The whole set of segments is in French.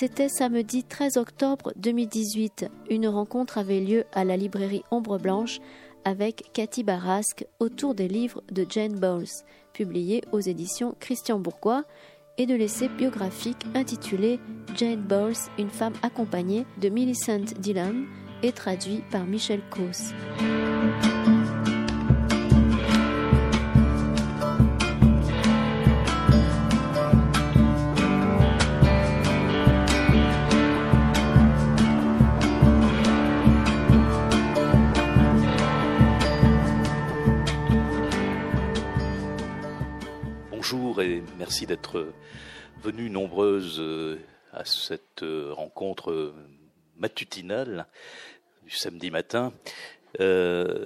C'était samedi 13 octobre 2018. Une rencontre avait lieu à la librairie Ombre Blanche avec Cathy Barasque autour des livres de Jane Bowles, publiés aux éditions Christian Bourgois, et de l'essai biographique intitulé Jane Bowles, une femme accompagnée de Millicent Dillon et traduit par Michel Causse. Merci d'être venues nombreuses euh, à cette euh, rencontre euh, matutinale du samedi matin. je,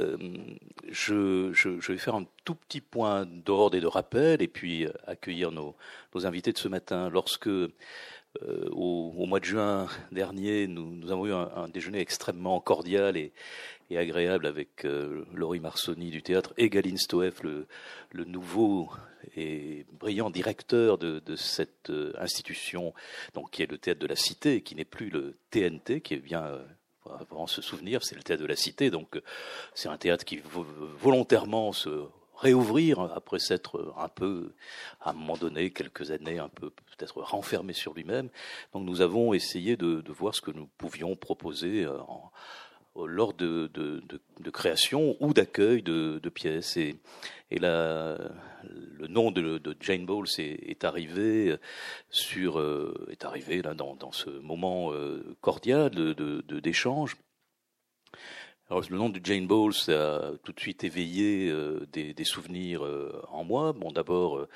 vais faire un tout petit point d'ordre et de rappel et puis accueillir nos, invités de ce matin. Lorsque au, mois de juin dernier, nous, avons eu un, déjeuner extrêmement cordial et, agréable avec Laurie Marsoni du théâtre et Galine Stoeff, le, le nouveau et brillant directeur de, cette euh, institution, donc qui est le théâtre de la Cité, qui n'est plus le TNT, qui est bien euh, avant se souvenir, c'est le théâtre de la Cité. Donc, euh, c'est un théâtre qui volontairement se réouvrir après s'être un peu, à un moment donné, quelques années, un peu peut-être renfermé sur lui-même. Donc, nous avons essayé de, de, voir ce que nous pouvions proposer en, lors de, de, création ou d'accueil de, pièces. Et, et le nom de, Jane Bowles est, arrivé sur euh, est arrivé là dans, dans ce moment euh, cordial d'échange. Alors, le nom de Jane Bowles a tout de suite éveillé euh, des, des, souvenirs en moi. Bon, d'abord,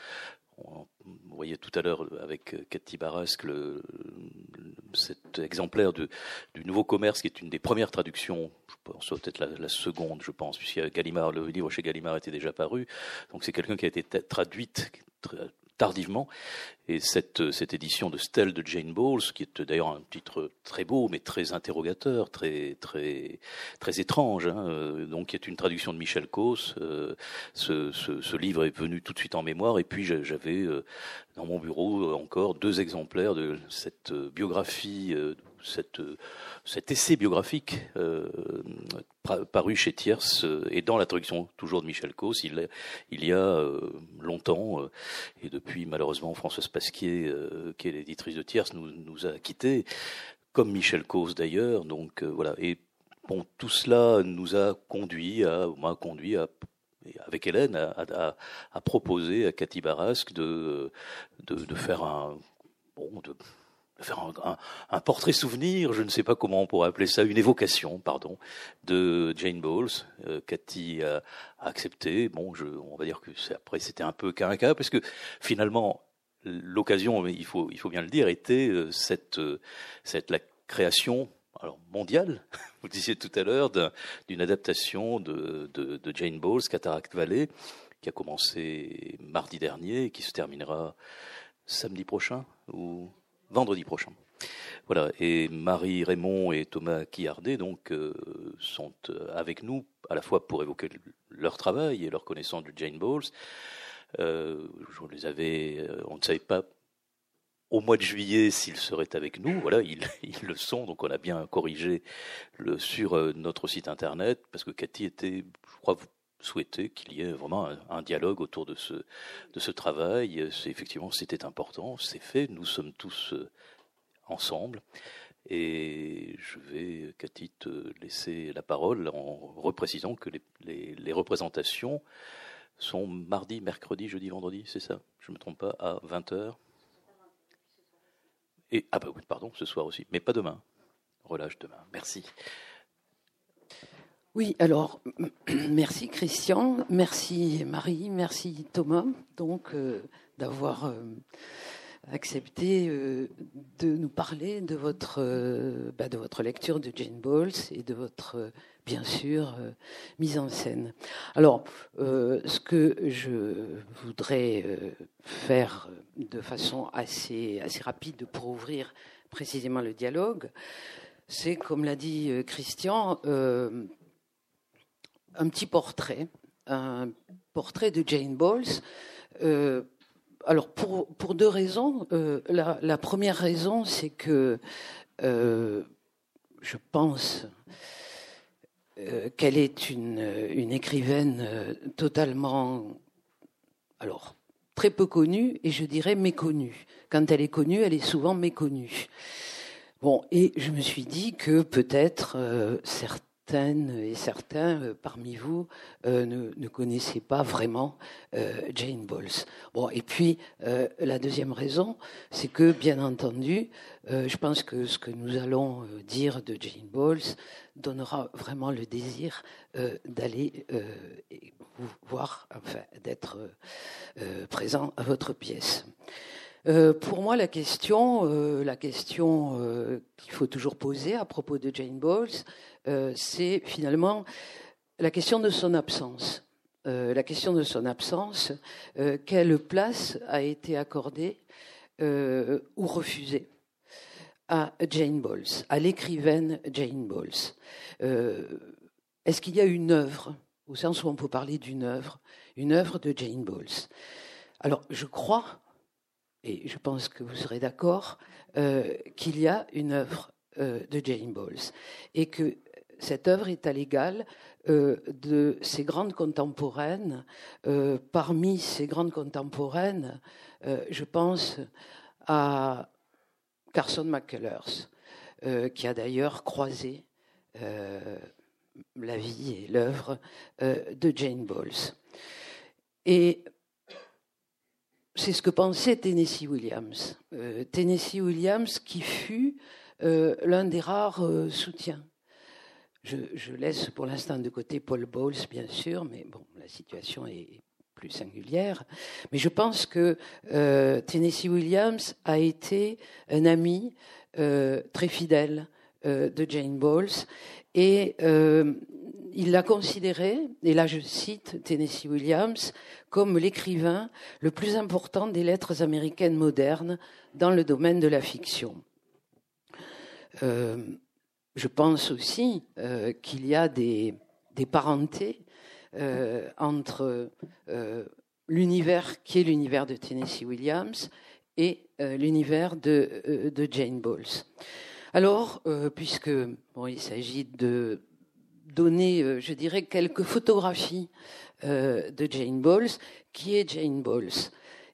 vous voyez tout à l'heure avec Cathy Barasque le, cet exemplaire du Nouveau Commerce, qui est une des premières traductions, je peut-être la, seconde, je pense, puisque Gallimard, le livre chez Gallimard était déjà paru. Donc c'est quelqu'un qui a été traduite tardivement. Et cette, édition de Stella de Jane Bowles, qui est d'ailleurs un titre très beau, mais très interrogateur, très, très, très étrange, hein, euh, donc qui est une traduction de Michel Causse. Euh, ce, livre est venu tout de suite en mémoire. Et puis j'avais euh, dans mon bureau encore deux exemplaires de cette biographie cette, cet essai biographique euh, paru chez Thiers euh, et dans la traduction toujours de Michel Causse, il, y a euh, longtemps, euh, et depuis malheureusement Françoise Pasquier, qui est l'éditrice de Thiers, nous, a quittés, comme Michel Causse d'ailleurs. Donc voilà. Et bon, tout cela nous a conduit à, m'a conduit avec Hélène, à, proposer à Cathy Barasque de, de, de faire un, bon, de, faire un, portrait souvenir, je ne sais pas comment on pourrait appeler ça, une évocation, pardon, de Jane Bowles. Euh, Cathy a, accepté. Bon, je, on va dire que après c'était un peu qu'un cas, parce que finalement l'occasion, il faut, il faut bien le dire, était euh, cette, euh, cette la création alors mondiale, vous disiez tout à l'heure, d'une adaptation de, de, de, Jane Bowles, Cataract Valley, qui a commencé mardi dernier et qui se terminera samedi prochain ou? Vendredi prochain. Voilà, et Marie Raymond et Thomas Quillardet donc euh, sont euh, avec nous à la fois pour évoquer leur travail et leur connaissance de Jane Bowles. Euh, les on ne savait pas au mois de juillet s'ils seraient avec nous. Voilà, ils, le sont, donc on a bien corrigé sur notre site internet parce que Cathy était, je crois, souhaiter qu'il y ait vraiment un, dialogue autour de ce, de ce travail. C'est, effectivement, c'était important, c'est fait, nous sommes tous euh, ensemble. Et je vais, Cathy, te laisser la parole en reprécisant que les, les, représentations sont mardi, mercredi, jeudi, vendredi, c'est ça? Je ne me trompe pas, à 20h Et, ah bah oui, pardon, ce soir aussi, mais pas demain. Relâche demain. Merci. Oui, alors merci Christian, merci Marie, merci Thomas, donc euh, d'avoir euh, accepté euh, de nous parler de votre bah, de votre lecture de Jane Bowles et de votre bien sûr mise en scène. Alors, ce que je voudrais faire de façon assez rapide pour ouvrir précisément le dialogue, c'est comme l'a dit Christian un petit portrait, un portrait de Jane Bowles, euh, alors pour, pour deux raisons. La, la, première raison, c'est que je pense qu'elle est une, une écrivaine totalement, alors très peu connue et je dirais méconnue. Quand elle est connue, elle est souvent méconnue. Bon, et je me suis dit que peut-être euh, certaines et certains euh, parmi vous euh, ne, connaissaient pas vraiment Jane Bowles. Bon, et puis la deuxième raison, c'est que bien entendu, je pense que ce que nous allons dire de Jane Bowles donnera vraiment le désir d'aller vous voir, enfin, d'être présent à votre pièce. Euh, pour moi, la question, euh, question euh, qu'il faut toujours poser à propos de Jane Bowles, c'est finalement la question de son absence. la question de son absence, quelle place a été accordée ou refusée à Jane Bowles, à l'écrivaine Jane Bowles Est-ce qu'il y a une œuvre, au sens où on peut parler d'une œuvre, une œuvre de Jane Bowles? Alors, je crois et je pense que vous serez d'accord, euh, qu'il y a une œuvre euh, de Jane Bowles et que cette œuvre est à l'égal euh, de ses grandes contemporaines. parmi ces grandes contemporaines, je pense à Carson McCullers, qui a d'ailleurs croisé la vie et l'œuvre de Jane Bowles. Et c'est ce que pensait Tennessee Williams. Euh, Tennessee Williams qui fut euh, l'un des rares euh, soutiens. Je, laisse pour l'instant de côté Paul Bowles, bien sûr, mais la situation est plus singulière. Mais je pense que Tennessee Williams a été un ami très fidèle de Jane Bowles et il l'a considéré, et là je cite Tennessee Williams, comme l'écrivain le plus important des lettres américaines modernes dans le domaine de la fiction. Euh, je pense aussi euh, qu'il y a des, parentés euh, entre l'univers qui est l'univers de Tennessee Williams et l'univers de, Jane Bowles. Alors, puisque il s'agit de donner, je dirais, quelques photographies euh, de Jane Bowles, qui est Jane Bowles?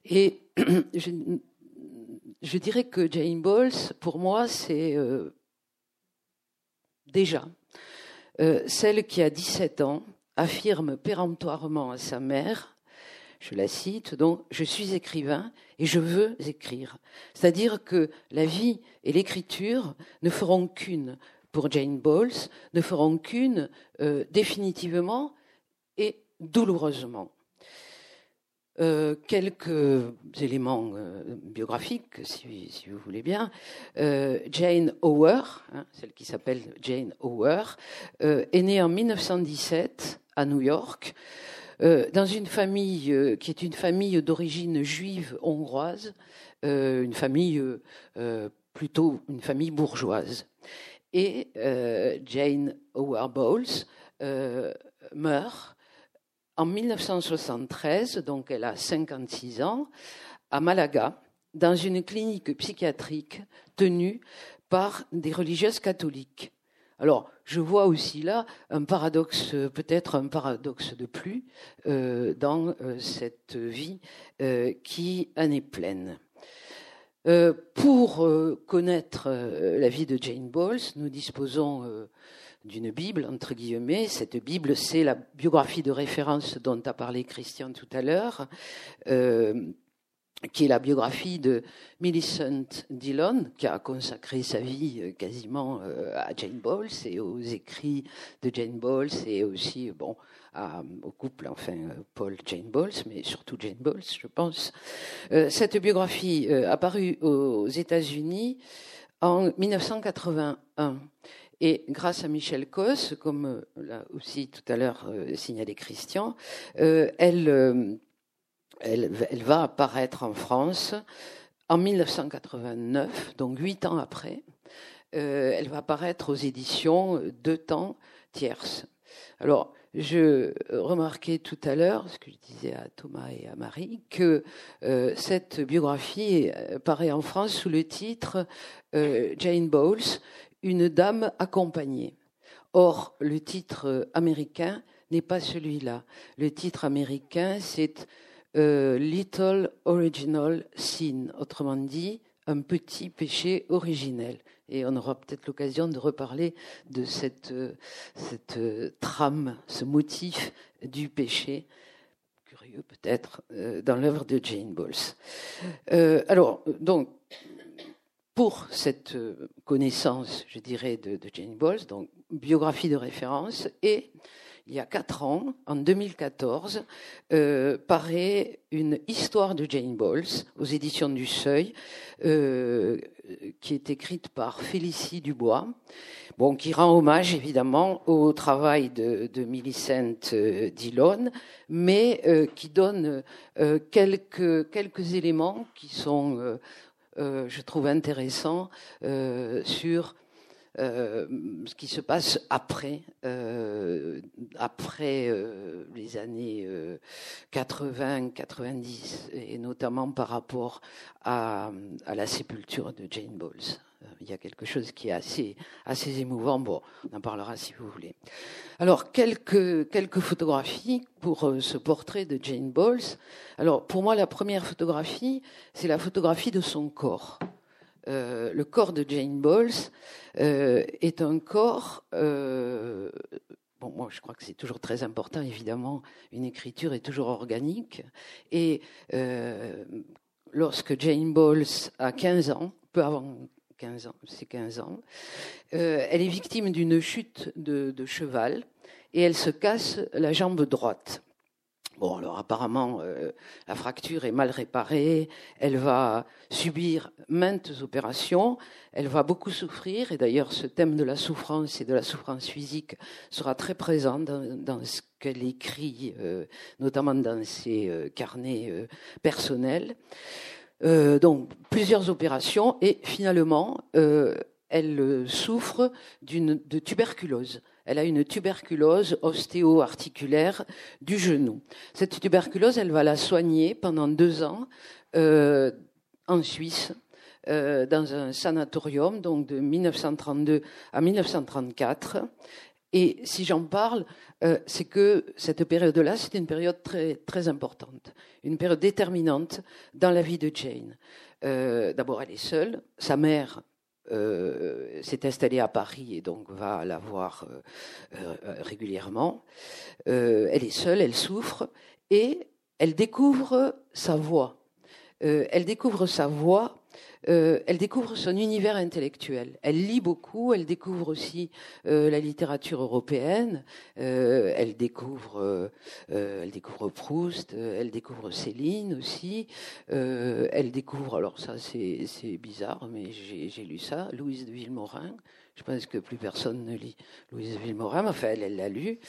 Et je, dirais que Jane Bowles, pour moi, c'est euh, déjà euh, celle qui, a 17 ans, affirme péremptoirement à sa mère, je la cite, donc je suis écrivain et je veux écrire. C'est-à-dire que la vie et l'écriture ne feront qu'une pour Jane Bowles, ne feront qu'une définitivement et douloureusement. Euh, quelques éléments euh, biographiques, si, vous voulez bien. Euh, Jane Auer, hein, celle qui s'appelle Jane Auer, est née en 1917 à New York, dans une famille qui est une famille d'origine juive hongroise, une famille plutôt une famille bourgeoise. Et Jane Auer Bowles meurt en 1973, donc elle a 56 ans, à Malaga, dans une clinique psychiatrique tenue par des religieuses catholiques. Alors, je vois aussi là un paradoxe, peut-être un paradoxe de plus, euh, dans euh, cette vie euh, qui en est pleine. Pour connaître la vie de Jane Bowles, nous disposons d'une Bible, entre guillemets. Cette Bible, c'est la biographie de référence dont a parlé Christian tout à l'heure, euh, qui est la biographie de Millicent Dillon, qui a consacré sa vie euh, quasiment euh, à Jane Bowles et aux écrits de Jane Bowles et aussi, bon, au couple, enfin, Paul Jane Bowles, mais surtout Jane Bowles, je pense. cette biographie a paru aux États-Unis en 1981. Et grâce à Michel Cos, comme euh, l'a aussi tout à l'heure euh, signalé Christian, euh, elle, elle, elle, va apparaître en France en 1989, donc huit ans après. elle va apparaître aux éditions Deux Temps Tierces. Alors, je remarquais tout à l'heure, ce que je disais à Thomas et à Marie, que euh, cette biographie euh, paraît en France sous le titre Jane Bowles, une dame accompagnée. Or, le titre américain n'est pas celui-là. Le titre américain, c'est Little Original Sin, autrement dit, un petit péché originel. Et on aura peut-être l'occasion de reparler de cette, cette trame, ce motif du péché, curieux peut-être, euh, dans l'œuvre de Jane Bowles. Euh, alors, donc, pour cette connaissance, je dirais, de, de Jane Bowles, donc biographie de référence et il y a quatre ans, en 2014, euh, paraît une histoire de Jane Bowles aux éditions du Seuil, euh, qui est écrite par Félicie Dubois, qui rend hommage évidemment au travail de, Millicent euh, Dillon, mais qui donne quelques, éléments qui sont, je trouve, intéressants sur ce qui se passe après, euh, après euh, les années 80-90, et notamment par rapport à, la sépulture de Jane Bowles. Il y a quelque chose qui est assez, émouvant. Bon, on en parlera si vous voulez. Alors, quelques photographies pour ce portrait de Jane Bowles. Alors, pour moi, la première photographie, c'est la photographie de son corps. Euh, le corps de Jane Bowles euh, est un corps. Euh, bon, moi, je crois que c'est toujours très important, évidemment. Une écriture est toujours organique. Et lorsque Jane Bowles a 15 ans, peu avant 15 ans, c'est 15 ans, elle est victime d'une chute de cheval et elle se casse la jambe droite. Bon, alors apparemment, euh, la fracture est mal réparée, elle va subir maintes opérations, elle va beaucoup souffrir, et d'ailleurs ce thème de la souffrance et de la souffrance physique sera très présent dans, ce qu'elle écrit, euh, notamment dans ses euh, carnets personnels. donc plusieurs opérations, et finalement, elle souffre de tuberculose elle a une tuberculose ostéo-articulaire du genou. Cette tuberculose, elle va la soigner pendant deux ans euh, en Suisse, euh, dans un sanatorium, donc de 1932 à 1934. Et si j'en parle, euh, c'est que cette période-là, c'est une période très, très importante, une période déterminante dans la vie de Jane. D'abord, elle est seule. Sa mère euh, s'est installée à Paris et donc va la voir euh, euh, régulièrement. elle est seule, elle souffre et elle découvre sa voix. elle découvre sa voix euh, elle découvre son univers intellectuel. Elle lit beaucoup, elle découvre aussi euh, la littérature européenne, euh, elle, découvre, elle découvre Proust, elle découvre Céline aussi, elle découvre, alors ça c'est bizarre, mais j'ai lu ça, Louise de Villemorin, je pense que plus personne ne lit Louise Villemorin, enfin, elle l'a lu.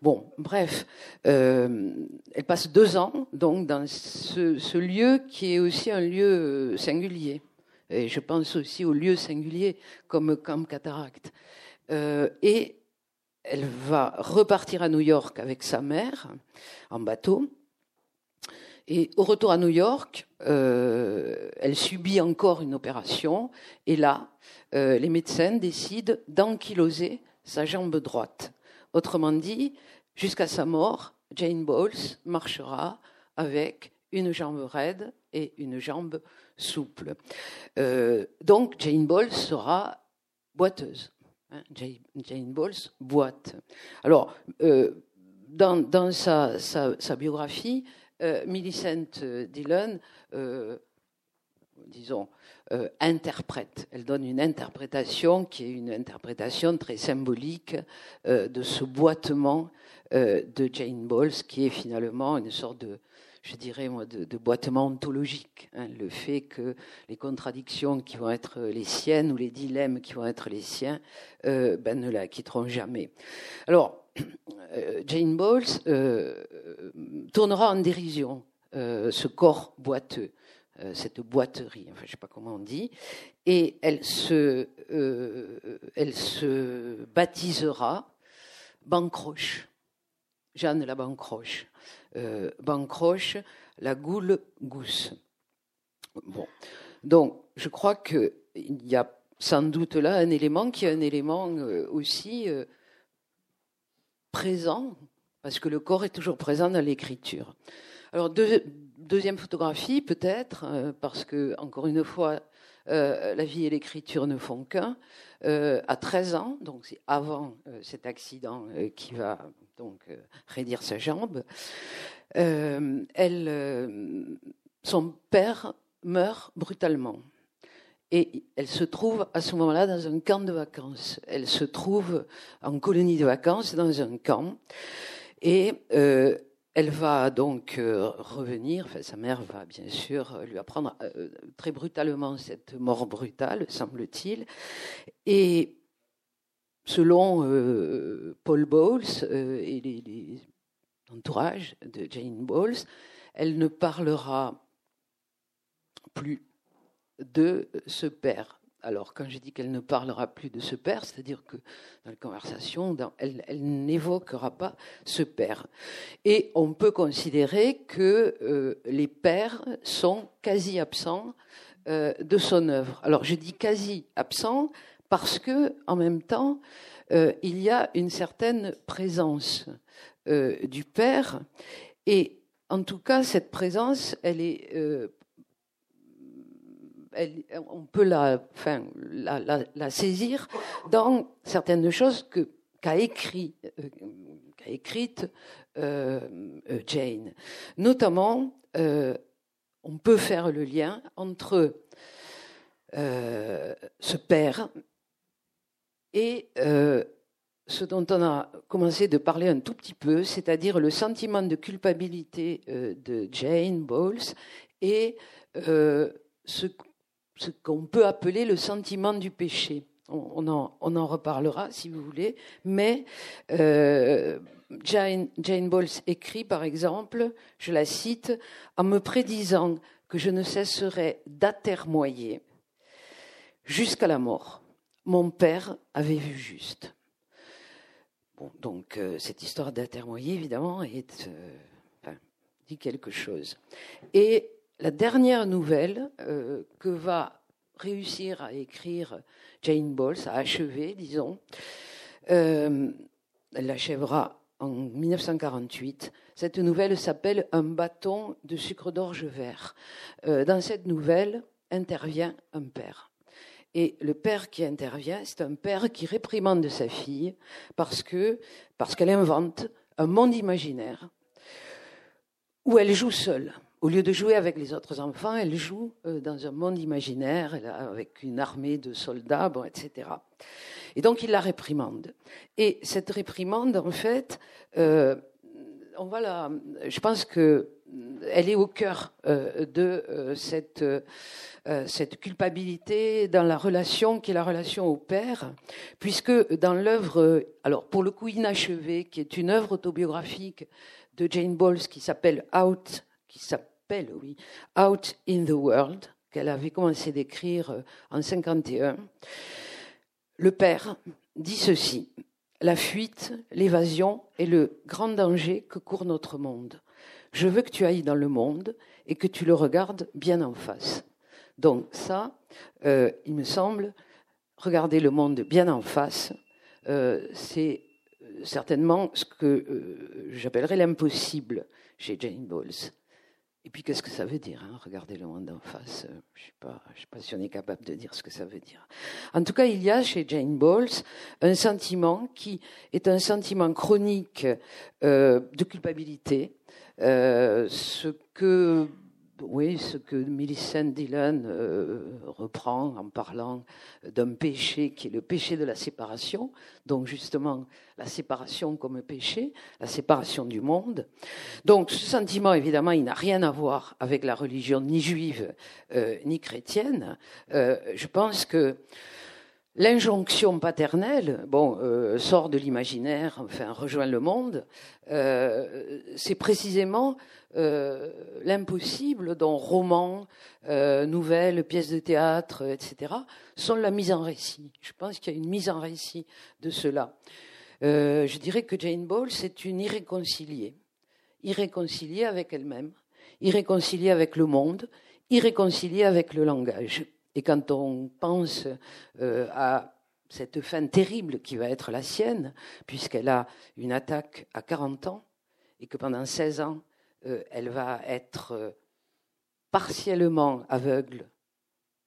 Bon, bref, euh, elle passe deux ans donc dans ce, lieu qui est aussi un lieu singulier. Et je pense aussi aux lieux singuliers comme Camp Cataract. Euh, et elle va repartir à New York avec sa mère en bateau. Et au retour à New York, euh, elle subit encore une opération. Et là, euh, les médecins décident d'ankyloser sa jambe droite. Autrement dit, jusqu'à sa mort, Jane Bowles marchera avec une jambe raide et une jambe souple. Euh, donc Jane Bowles sera boiteuse. Hein, Jane, Bowles boite. Alors, dans, sa, biographie, Millicent Dillon, disons, interprète. Elle donne une interprétation qui est une interprétation très symbolique de ce boitement de Jane Bowles, qui est finalement une sorte de, je dirais, de, boitement ontologique. Hein, le fait que les contradictions qui vont être les siennes ou les dilemmes qui vont être les siens euh, ben, ne la quitteront jamais. Alors, euh, Jane Bowles euh, tournera en dérision euh, ce corps boiteux euh, cette boiterie, enfin je ne sais pas comment on dit, et elle se, baptisera Bancroche. Jeanne la Bancroche. Euh, Bancroche, la goule gousse. Bon. Donc, je crois qu'il y a sans doute là un élément qui est un élément euh, aussi euh, présent, parce que le corps est toujours présent dans l'écriture. Alors, deuxième photographie, peut-être, euh, parce que, encore une fois, la vie et l'écriture ne font qu'un. à 13 ans, donc c'est avant cet accident qui va donc raidir sa jambe, son père meurt brutalement. Et elle se trouve à ce moment-là dans un camp de vacances. Elle se trouve en colonie de vacances dans un camp. Et euh, elle va donc euh, revenir, sa mère va bien sûr lui apprendre euh, très brutalement cette mort brutale, semble-t-il. Et selon Paul Bowles et les, les entourages de Jane Bowles, elle ne parlera plus de ce père. Alors, quand je dis qu'elle ne parlera plus de ce père, c'est-à-dire que dans la conversation, elle, n'évoquera pas ce père. Et on peut considérer que euh, les pères sont quasi absents euh, de son œuvre. Alors, je dis quasi absents parce que, en même temps, euh, il y a une certaine présence du père. Et en tout cas, cette présence, elle est on peut la, saisir dans certaines choses qu'a écrit, euh, euh, euh, Jane. Notamment, on peut faire le lien entre ce père et ce dont on a commencé de parler un tout petit peu, c'est-à-dire le sentiment de culpabilité de Jane Bowles et ce ce qu'on peut appeler le sentiment du péché. On, en, reparlera si vous voulez, mais euh, Jane, Jane Bowles écrit par exemple, je la cite, en me prédisant que je ne cesserais d'atermoyer jusqu'à la mort. Mon père avait vu juste. Bon, donc euh, cette histoire d'atermoyer, évidemment, est, euh, dit quelque chose. Et la dernière nouvelle euh, que va réussir à écrire Jane Bowles, à achever, disons, euh, elle l'achèvera en 1948. Cette nouvelle s'appelle Un bâton de sucre d'orge vert. Euh, dans cette nouvelle intervient un père. Et le père qui intervient, c'est un père qui réprimande sa fille parce qu'elle invente un monde imaginaire où elle joue seule. Au lieu de jouer avec les autres enfants, elle joue euh, dans un monde imaginaire, avec une armée de soldats, etc. Et donc il la réprimande. Et cette réprimande, en fait, euh, on je pense que elle est au cœur euh, de cette, cette culpabilité dans la relation qui est la relation au père, puisque dans l'œuvre, alors pour le coup inachevée, qui est une œuvre autobiographique de Jane Bowles qui s'appelle Out, qui s'appelle Out in the World, qu'elle avait commencé d'écrire euh, en 51, le père dit ceci La fuite, l'évasion est le grand danger que court notre monde. Je veux que tu ailles dans le monde et que tu le regardes bien en face. Donc ça, euh, il me semble, regarder le monde bien en face, euh, c'est certainement ce que j'appellerais l'impossible chez Jane Bowles. Et puis, qu'est-ce que ça veut dire hein Regardez le monde en face. Euh, je ne sais, sais pas si on est capable de dire ce que ça veut dire. En tout cas, il y a chez Jane Bowles un sentiment qui est un sentiment chronique euh, de culpabilité, euh, ce que oui, ce que Millicent Dillon euh, reprend en parlant d'un péché qui est le péché de la séparation, donc justement la séparation comme péché, la séparation du monde. Donc ce sentiment, évidemment, il n'a rien à voir avec la religion ni juive euh, ni chrétienne. Euh, je pense que L'injonction paternelle, bon, euh, sort de l'imaginaire, enfin, rejoint le monde. Euh, c'est précisément euh, l'impossible dont romans, nouvelles, pièces de théâtre, etc., sont la mise en récit. Je pense qu'il y a une mise en récit de cela. je dirais que Jane Bowles est une irréconciliée, irréconciliée avec elle-même, irréconciliée avec le monde, irréconciliée avec le langage. Et quand on pense à cette fin terrible qui va être la sienne, puisqu'elle a une attaque à 40 ans et que pendant 16 ans, elle va être partiellement aveugle,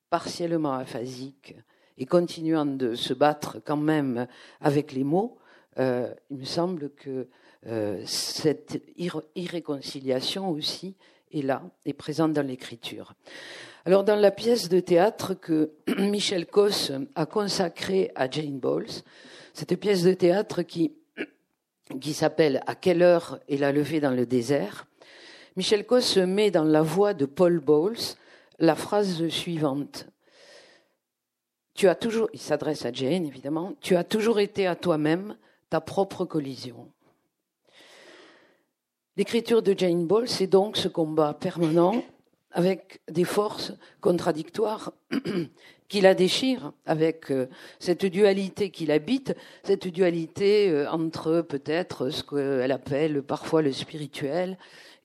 partiellement aphasique, et continuant de se battre quand même avec les mots, euh, il me semble que euh, cette irréconciliation aussi est là, est présente dans l'écriture. Alors dans la pièce de théâtre que Michel Cos a consacrée à Jane Bowles, cette pièce de théâtre qui, s'appelle À quelle heure est la levée dans le désert, Michel Cos met dans la voix de Paul Bowles la phrase suivante. Tu as toujours, il s'adresse à Jane évidemment, tu as toujours été à toi-même ta propre collision. L'écriture de Jane Bowles, c'est donc ce combat permanent avec des forces contradictoires qui la déchirent, avec euh, cette dualité qui l'habite, cette dualité euh, entre peut-être ce qu'elle appelle parfois le spirituel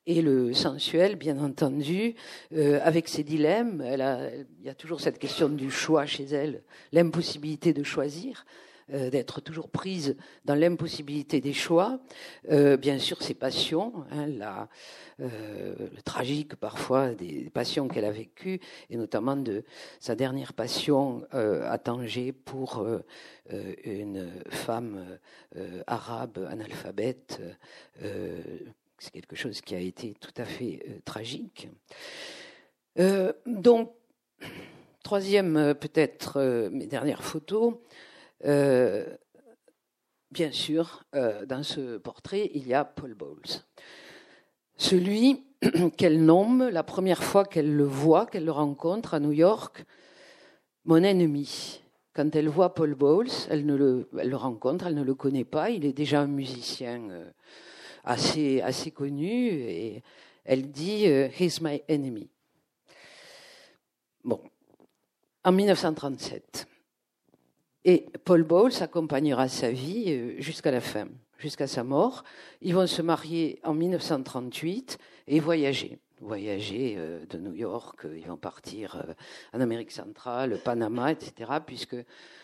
et le sensuel, bien entendu, euh, avec ses dilemmes. Il y a toujours cette question du choix chez elle, l'impossibilité de choisir, euh, d'être toujours prise dans l'impossibilité des choix. Euh, bien sûr, ses passions, hein, la, le tragique parfois des passions qu'elle a vécues, et notamment de sa dernière passion à Tanger pour une femme arabe analphabète c'est quelque chose qui a été tout à fait euh, tragique. Euh, donc, troisième, euh, peut-être mes dernières photos. Bien sûr, dans ce portrait, il y a Paul Bowles. Celui qu'elle nomme la première fois qu'elle le voit, qu'elle le rencontre à New York, mon ennemi. Quand elle voit Paul Bowles, elle, ne le, rencontre, elle ne le connaît pas, il est déjà un musicien assez, assez connue, et elle dit euh, He's my enemy. Bon, en 1937. Et Paul Bowles accompagnera sa vie euh, jusqu'à la fin, jusqu'à sa mort. Ils vont se marier en 1938 et voyager voyager euh, de New York, ils vont partir en Amérique centrale, Panama, etc., puisque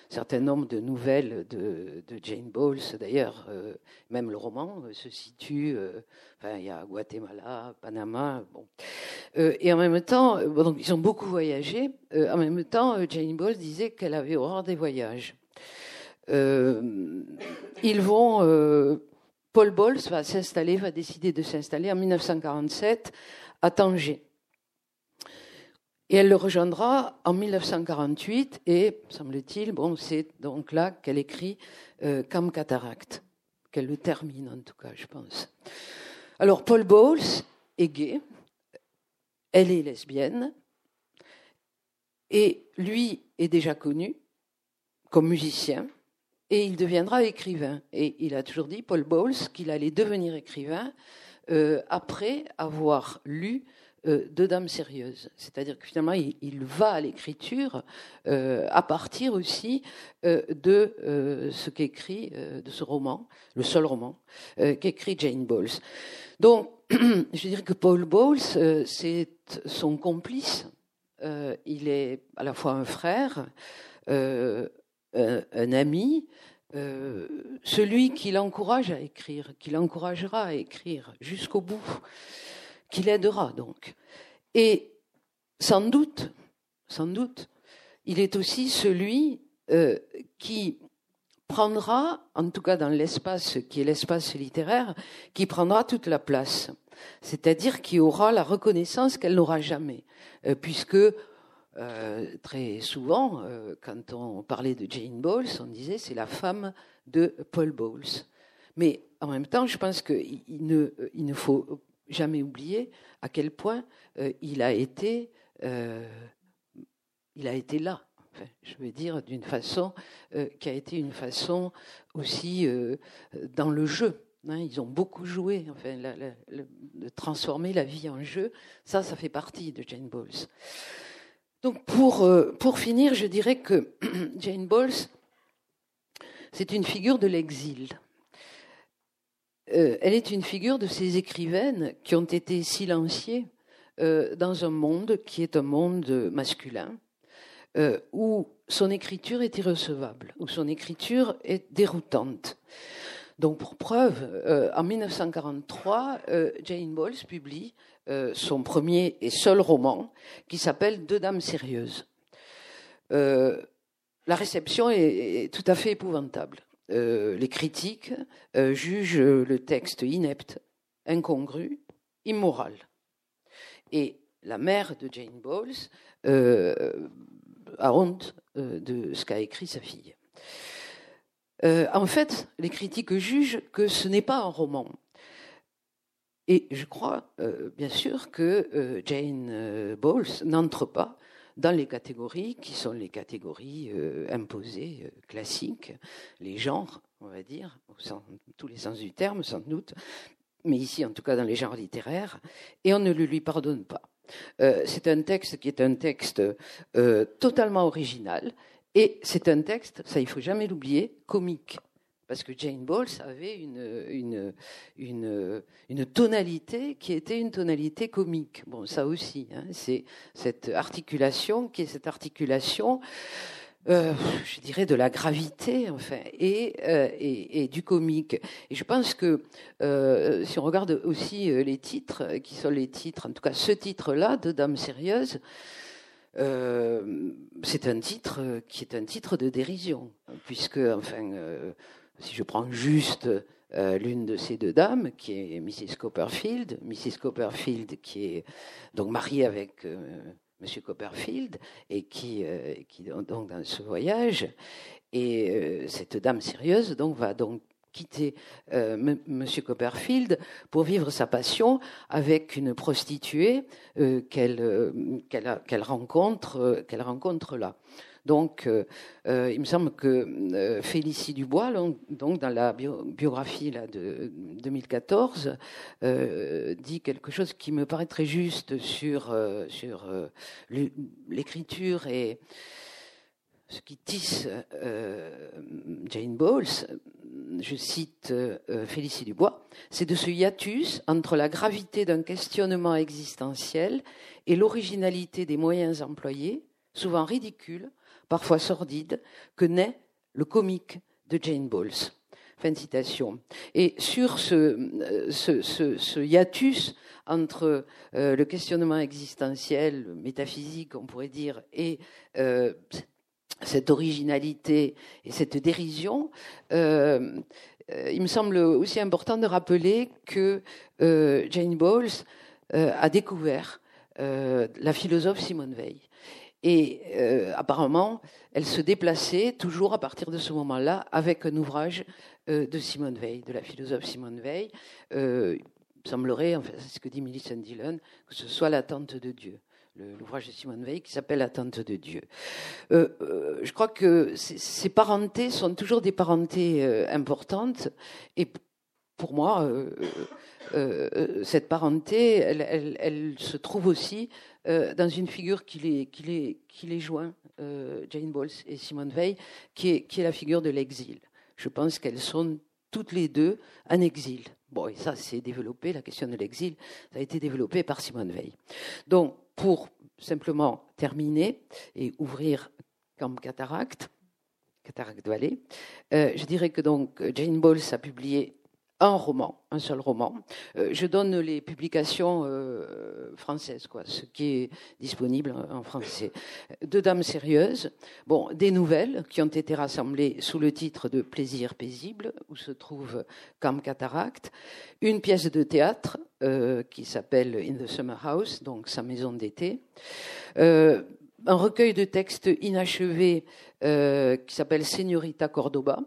certain nombre de nouvelles de, Jane Bowles. D'ailleurs, euh, même le roman euh, se situe, euh, il y a Guatemala, Panama. Bon. et en même temps, donc, ils ont beaucoup voyagé. en même temps, Jane Bowles disait qu'elle avait horreur des voyages. ils vont. Paul Bowles va s'installer, va décider de s'installer en 1947 à Tanger. Et elle le rejoindra en 1948 et, semble-t-il, bon, c'est donc là qu'elle écrit euh, Cam Cataract, qu'elle le termine en tout cas, je pense. Alors, Paul Bowles est gay, elle est lesbienne, et lui est déjà connu comme musicien, et il deviendra écrivain. Et il a toujours dit, Paul Bowles, qu'il allait devenir écrivain euh, après avoir lu euh, de dames sérieuses. C'est-à-dire que finalement, il, va à l'écriture euh, à partir aussi euh, de ce qu'écrit, de ce roman, le seul roman qu'écrit Jane Bowles. Donc, je dirais que Paul Bowles, c'est son complice. il est à la fois un frère, un, un, ami, celui qui l'encourage à écrire, qui l'encouragera à écrire jusqu'au bout qui l'aidera donc. Et sans doute, sans doute, il est aussi celui euh, qui prendra, en tout cas dans l'espace qui est l'espace littéraire, qui prendra toute la place. C'est-à-dire qui aura la reconnaissance qu'elle n'aura jamais. Euh, puisque euh, très souvent, quand on parlait de Jane Bowles, on disait c'est la femme de Paul Bowles. Mais en même temps, je pense qu'il ne, faut jamais oublier à quel point euh, il a été, euh, il a été là. je veux dire d'une façon euh, qui a été une façon aussi dans le jeu. Hein. ils ont beaucoup joué, enfin, de transformer la vie en jeu. Ça, ça fait partie de Jane Bowles. Donc, pour, pour finir, je dirais que Jane Bowles, c'est une figure de l'exil. elle est une figure de ces écrivaines qui ont été silenciées dans un monde qui est un monde masculin, où son écriture est irrecevable, où son écriture est déroutante. Donc, pour preuve, euh, en 1943, euh, Jane Bowles publie euh, son premier et seul roman qui s'appelle Deux dames sérieuses. la réception est, tout à fait épouvantable. les critiques jugent le texte inepte, incongru, immoral. Et la mère de Jane Bowles a honte de ce qu'a écrit sa fille. Euh, en fait, les critiques jugent que ce n'est pas un roman. Et je crois, euh, bien sûr, que euh, Jane Bowles n'entre pas dans les catégories qui sont les catégories imposées, classiques, les genres, on va dire, tous les sens du terme, sans doute, mais ici, en tout cas, dans les genres littéraires, et on ne le lui pardonne pas. c'est un texte qui est un texte totalement original et c'est un texte, ça il faut jamais l'oublier, comique. Parce que Jane Bowles avait une, une, une, tonalité qui était une tonalité comique. Bon, ça aussi, hein, c'est cette articulation qui est cette articulation, euh, je dirais, de la gravité, enfin, et, euh, et, du comique. Et je pense que euh, si on regarde aussi les titres, qui sont les titres, en tout cas ce titre-là, de Dame sérieuse, c'est un titre qui est un titre de dérision, puisque, enfin, si je prends juste euh, l'une de ces deux dames, qui est Mrs. Copperfield, Mrs. Copperfield qui est donc mariée avec Monsieur Copperfield et qui, qui donc dans ce voyage, et cette dame sérieuse va donc quitter euh, Monsieur Copperfield pour vivre sa passion avec une prostituée euh, euh, qu'elle rencontre là. Donc, il me semble que Félicie Dubois, donc dans la biographie là, de 2014, dit quelque chose qui me paraît très juste sur, sur l'écriture et ce qui tisse Jane Bowles, je cite euh, Félicie Dubois, c'est de ce hiatus entre la gravité d'un questionnement existentiel et l'originalité des moyens employés, souvent ridicules, parfois sordides, que naît le comique de Jane Bowles. Fin de citation. Et sur ce, euh, hiatus entre euh, le questionnement existentiel, métaphysique, on pourrait dire, et cette originalité et cette dérision, euh, euh, il me semble aussi important de rappeler que euh, Jane Bowles a découvert la philosophe Simone Veil. Et apparemment, elle se déplaçait toujours à partir de ce moment-là avec un ouvrage de Simone Veil, de la philosophe Simone Veil. il semblerait, enfin, c'est ce que dit Millicent Dillon, que ce soit l'attente de Dieu l'ouvrage de Simone Veil qui s'appelle Attente de Dieu. Euh, euh, je crois que ces parentés sont toujours des parentés euh, importantes et pour moi, cette parenté, elle, se trouve aussi dans une figure qui les, joint, Jane Bowles et Simone Veil, qui est, la figure de l'exil. Je pense qu'elles sont toutes les deux en exil. Bon, et ça, c'est développé, la question de l'exil, ça a été développé par Simone Veil. Donc, pour simplement terminer et ouvrir comme cataracte, cataracte vallée, euh, je dirais que donc Jane Bowles a publié un roman, un seul roman. Euh, je donne les publications euh, françaises, quoi, ce qui est disponible en, français. Deux dames sérieuses, bon, des nouvelles qui ont été rassemblées sous le titre de Plaisir paisible, où se trouve Camp Cataract, une pièce de théâtre euh, qui s'appelle In the Summer House, donc sa maison d'été, un recueil de textes inachevés qui s'appelle Señorita Cordoba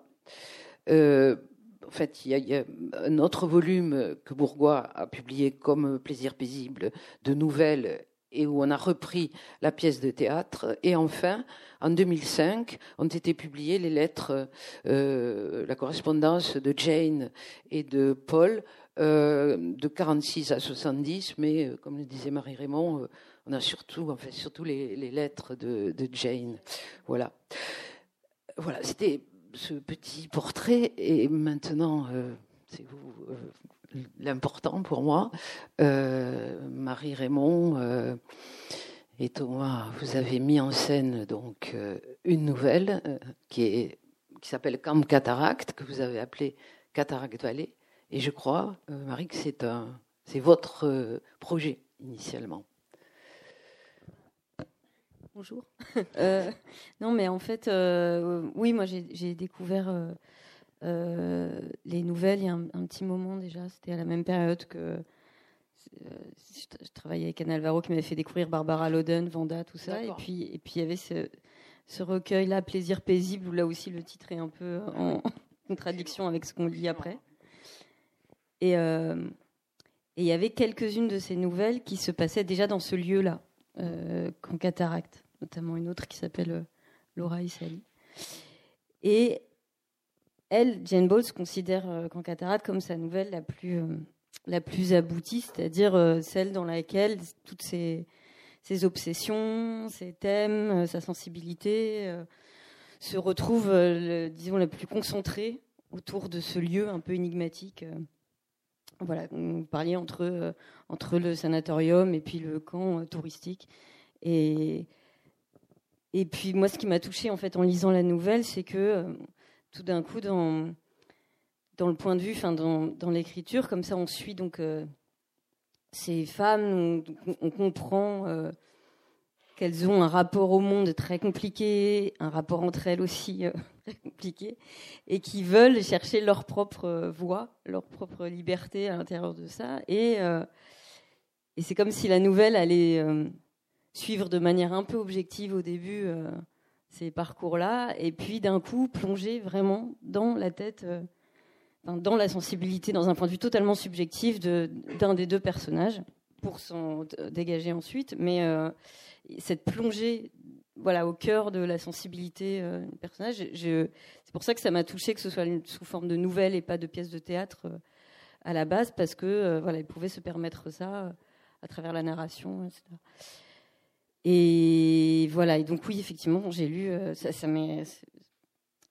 en fait, il y, a, un autre volume que Bourgois a publié comme Plaisir paisible de nouvelles et où on a repris la pièce de théâtre. Et enfin, en 2005, ont été publiées les lettres, euh, la correspondance de Jane et de Paul euh, de 46 à 70, mais euh, comme le disait Marie-Raymond, on a surtout, en fait, surtout les, lettres de, de, Jane. Voilà. Voilà, c'était ce petit portrait. Et maintenant, euh, c'est l'important pour moi. Marie Raymond et Thomas, vous avez mis en scène donc une nouvelle qui est qui s'appelle Camp Cataract, que vous avez appelé Cataract Valley. Et je crois, Marie, que c'est un, c'est votre projet initialement. Bonjour. Euh, non, mais en fait, euh, oui, moi j'ai découvert euh, les nouvelles il y a un, petit moment déjà. C'était à la même période que je, travaillais avec Anne Alvaro qui m'avait fait découvrir Barbara Loden, Vanda, tout ça. Et puis, et puis il y avait ce, ce recueil-là, Plaisir paisible, où là aussi le titre est un peu en contradiction avec ce qu'on lit après. Et il y avait quelques-unes de ces nouvelles qui se passaient déjà dans ce lieu-là, qu'en cataracte notamment une autre qui s'appelle euh, Laura Isali. Et elle, Jane Bowles, considère euh, qu'en cataracte comme sa nouvelle la plus, euh, la plus aboutie, c'est-à-dire celle dans laquelle toutes ses, ses obsessions, ses thèmes, sa sensibilité se retrouvent, disons, la plus concentrée autour de ce lieu un peu énigmatique. Voilà, vous parliez entre, entre le sanatorium et puis le camp touristique. Et et puis moi, ce qui m'a touché en fait en lisant la nouvelle, c'est que euh, tout d'un coup, dans, dans le point de vue, dans, dans l'écriture, comme ça, on suit donc euh, ces femmes, on, comprend euh, qu'elles ont un rapport au monde très compliqué, un rapport entre elles aussi très compliqué, et qui veulent chercher leur propre voie, leur propre liberté à l'intérieur de ça. Et, et c'est comme si la nouvelle allait suivre de manière un peu objective au début euh, ces parcours-là, et puis d'un coup plonger vraiment dans la tête, euh, dans la sensibilité, dans un point de vue totalement subjectif d'un des deux personnages, pour s'en dégager ensuite. Mais euh, cette plongée voilà, au cœur de la sensibilité du personnage, c'est pour ça que ça m'a touché que ce soit sous forme de nouvelle et pas de pièce de théâtre à la base, parce que voilà, il pouvait se permettre ça à travers la narration, etc. Et voilà, et donc oui, effectivement, j'ai lu, euh, ça, ça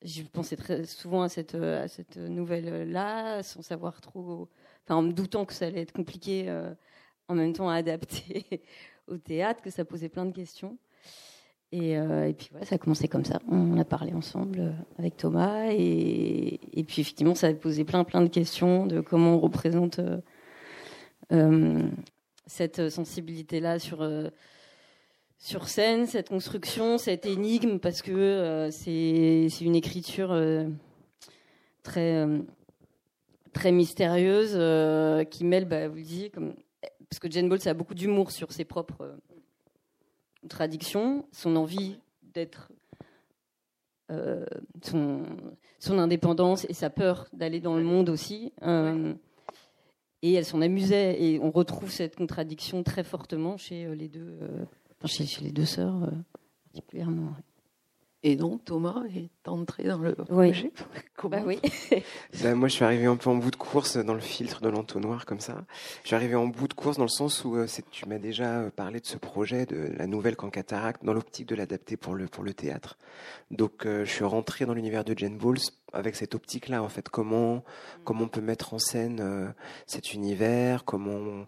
je pensais très souvent à cette, euh, à cette nouvelle-là, sans savoir trop, en me doutant que ça allait être compliqué euh, en même temps à adapter au théâtre, que ça posait plein de questions. Et, et puis voilà, ça a commencé comme ça. On a parlé ensemble avec Thomas, et, puis effectivement, ça a posé plein, plein de questions de comment on représente cette sensibilité-là sur sur scène, cette construction, cette énigme, parce que euh, c'est une écriture euh, très, euh, très mystérieuse qui mêle, bah, vous le disiez, comme, parce que Jane Bowles a beaucoup d'humour sur ses propres contradictions, son envie d'être. Son, son, indépendance et sa peur d'aller dans le monde aussi. et elle s'en amusait. Et on retrouve cette contradiction très fortement chez les deux chez, les deux sœurs euh, particulièrement. Et donc Thomas est entré dans le projet. Bah oui. Bah, moi, je suis arrivé un peu en bout de course dans le filtre de l'entonnoir comme ça. Je suis arrivé en bout de course dans le sens où euh, tu m'as déjà euh, parlé de ce projet de la nouvelle qu'en cataracte dans l'optique de l'adapter pour le pour le théâtre. Donc, je suis rentré dans l'univers de Jane Bowles avec cette optique-là, en fait, comment mm. comment on peut mettre en scène euh, cet univers, comment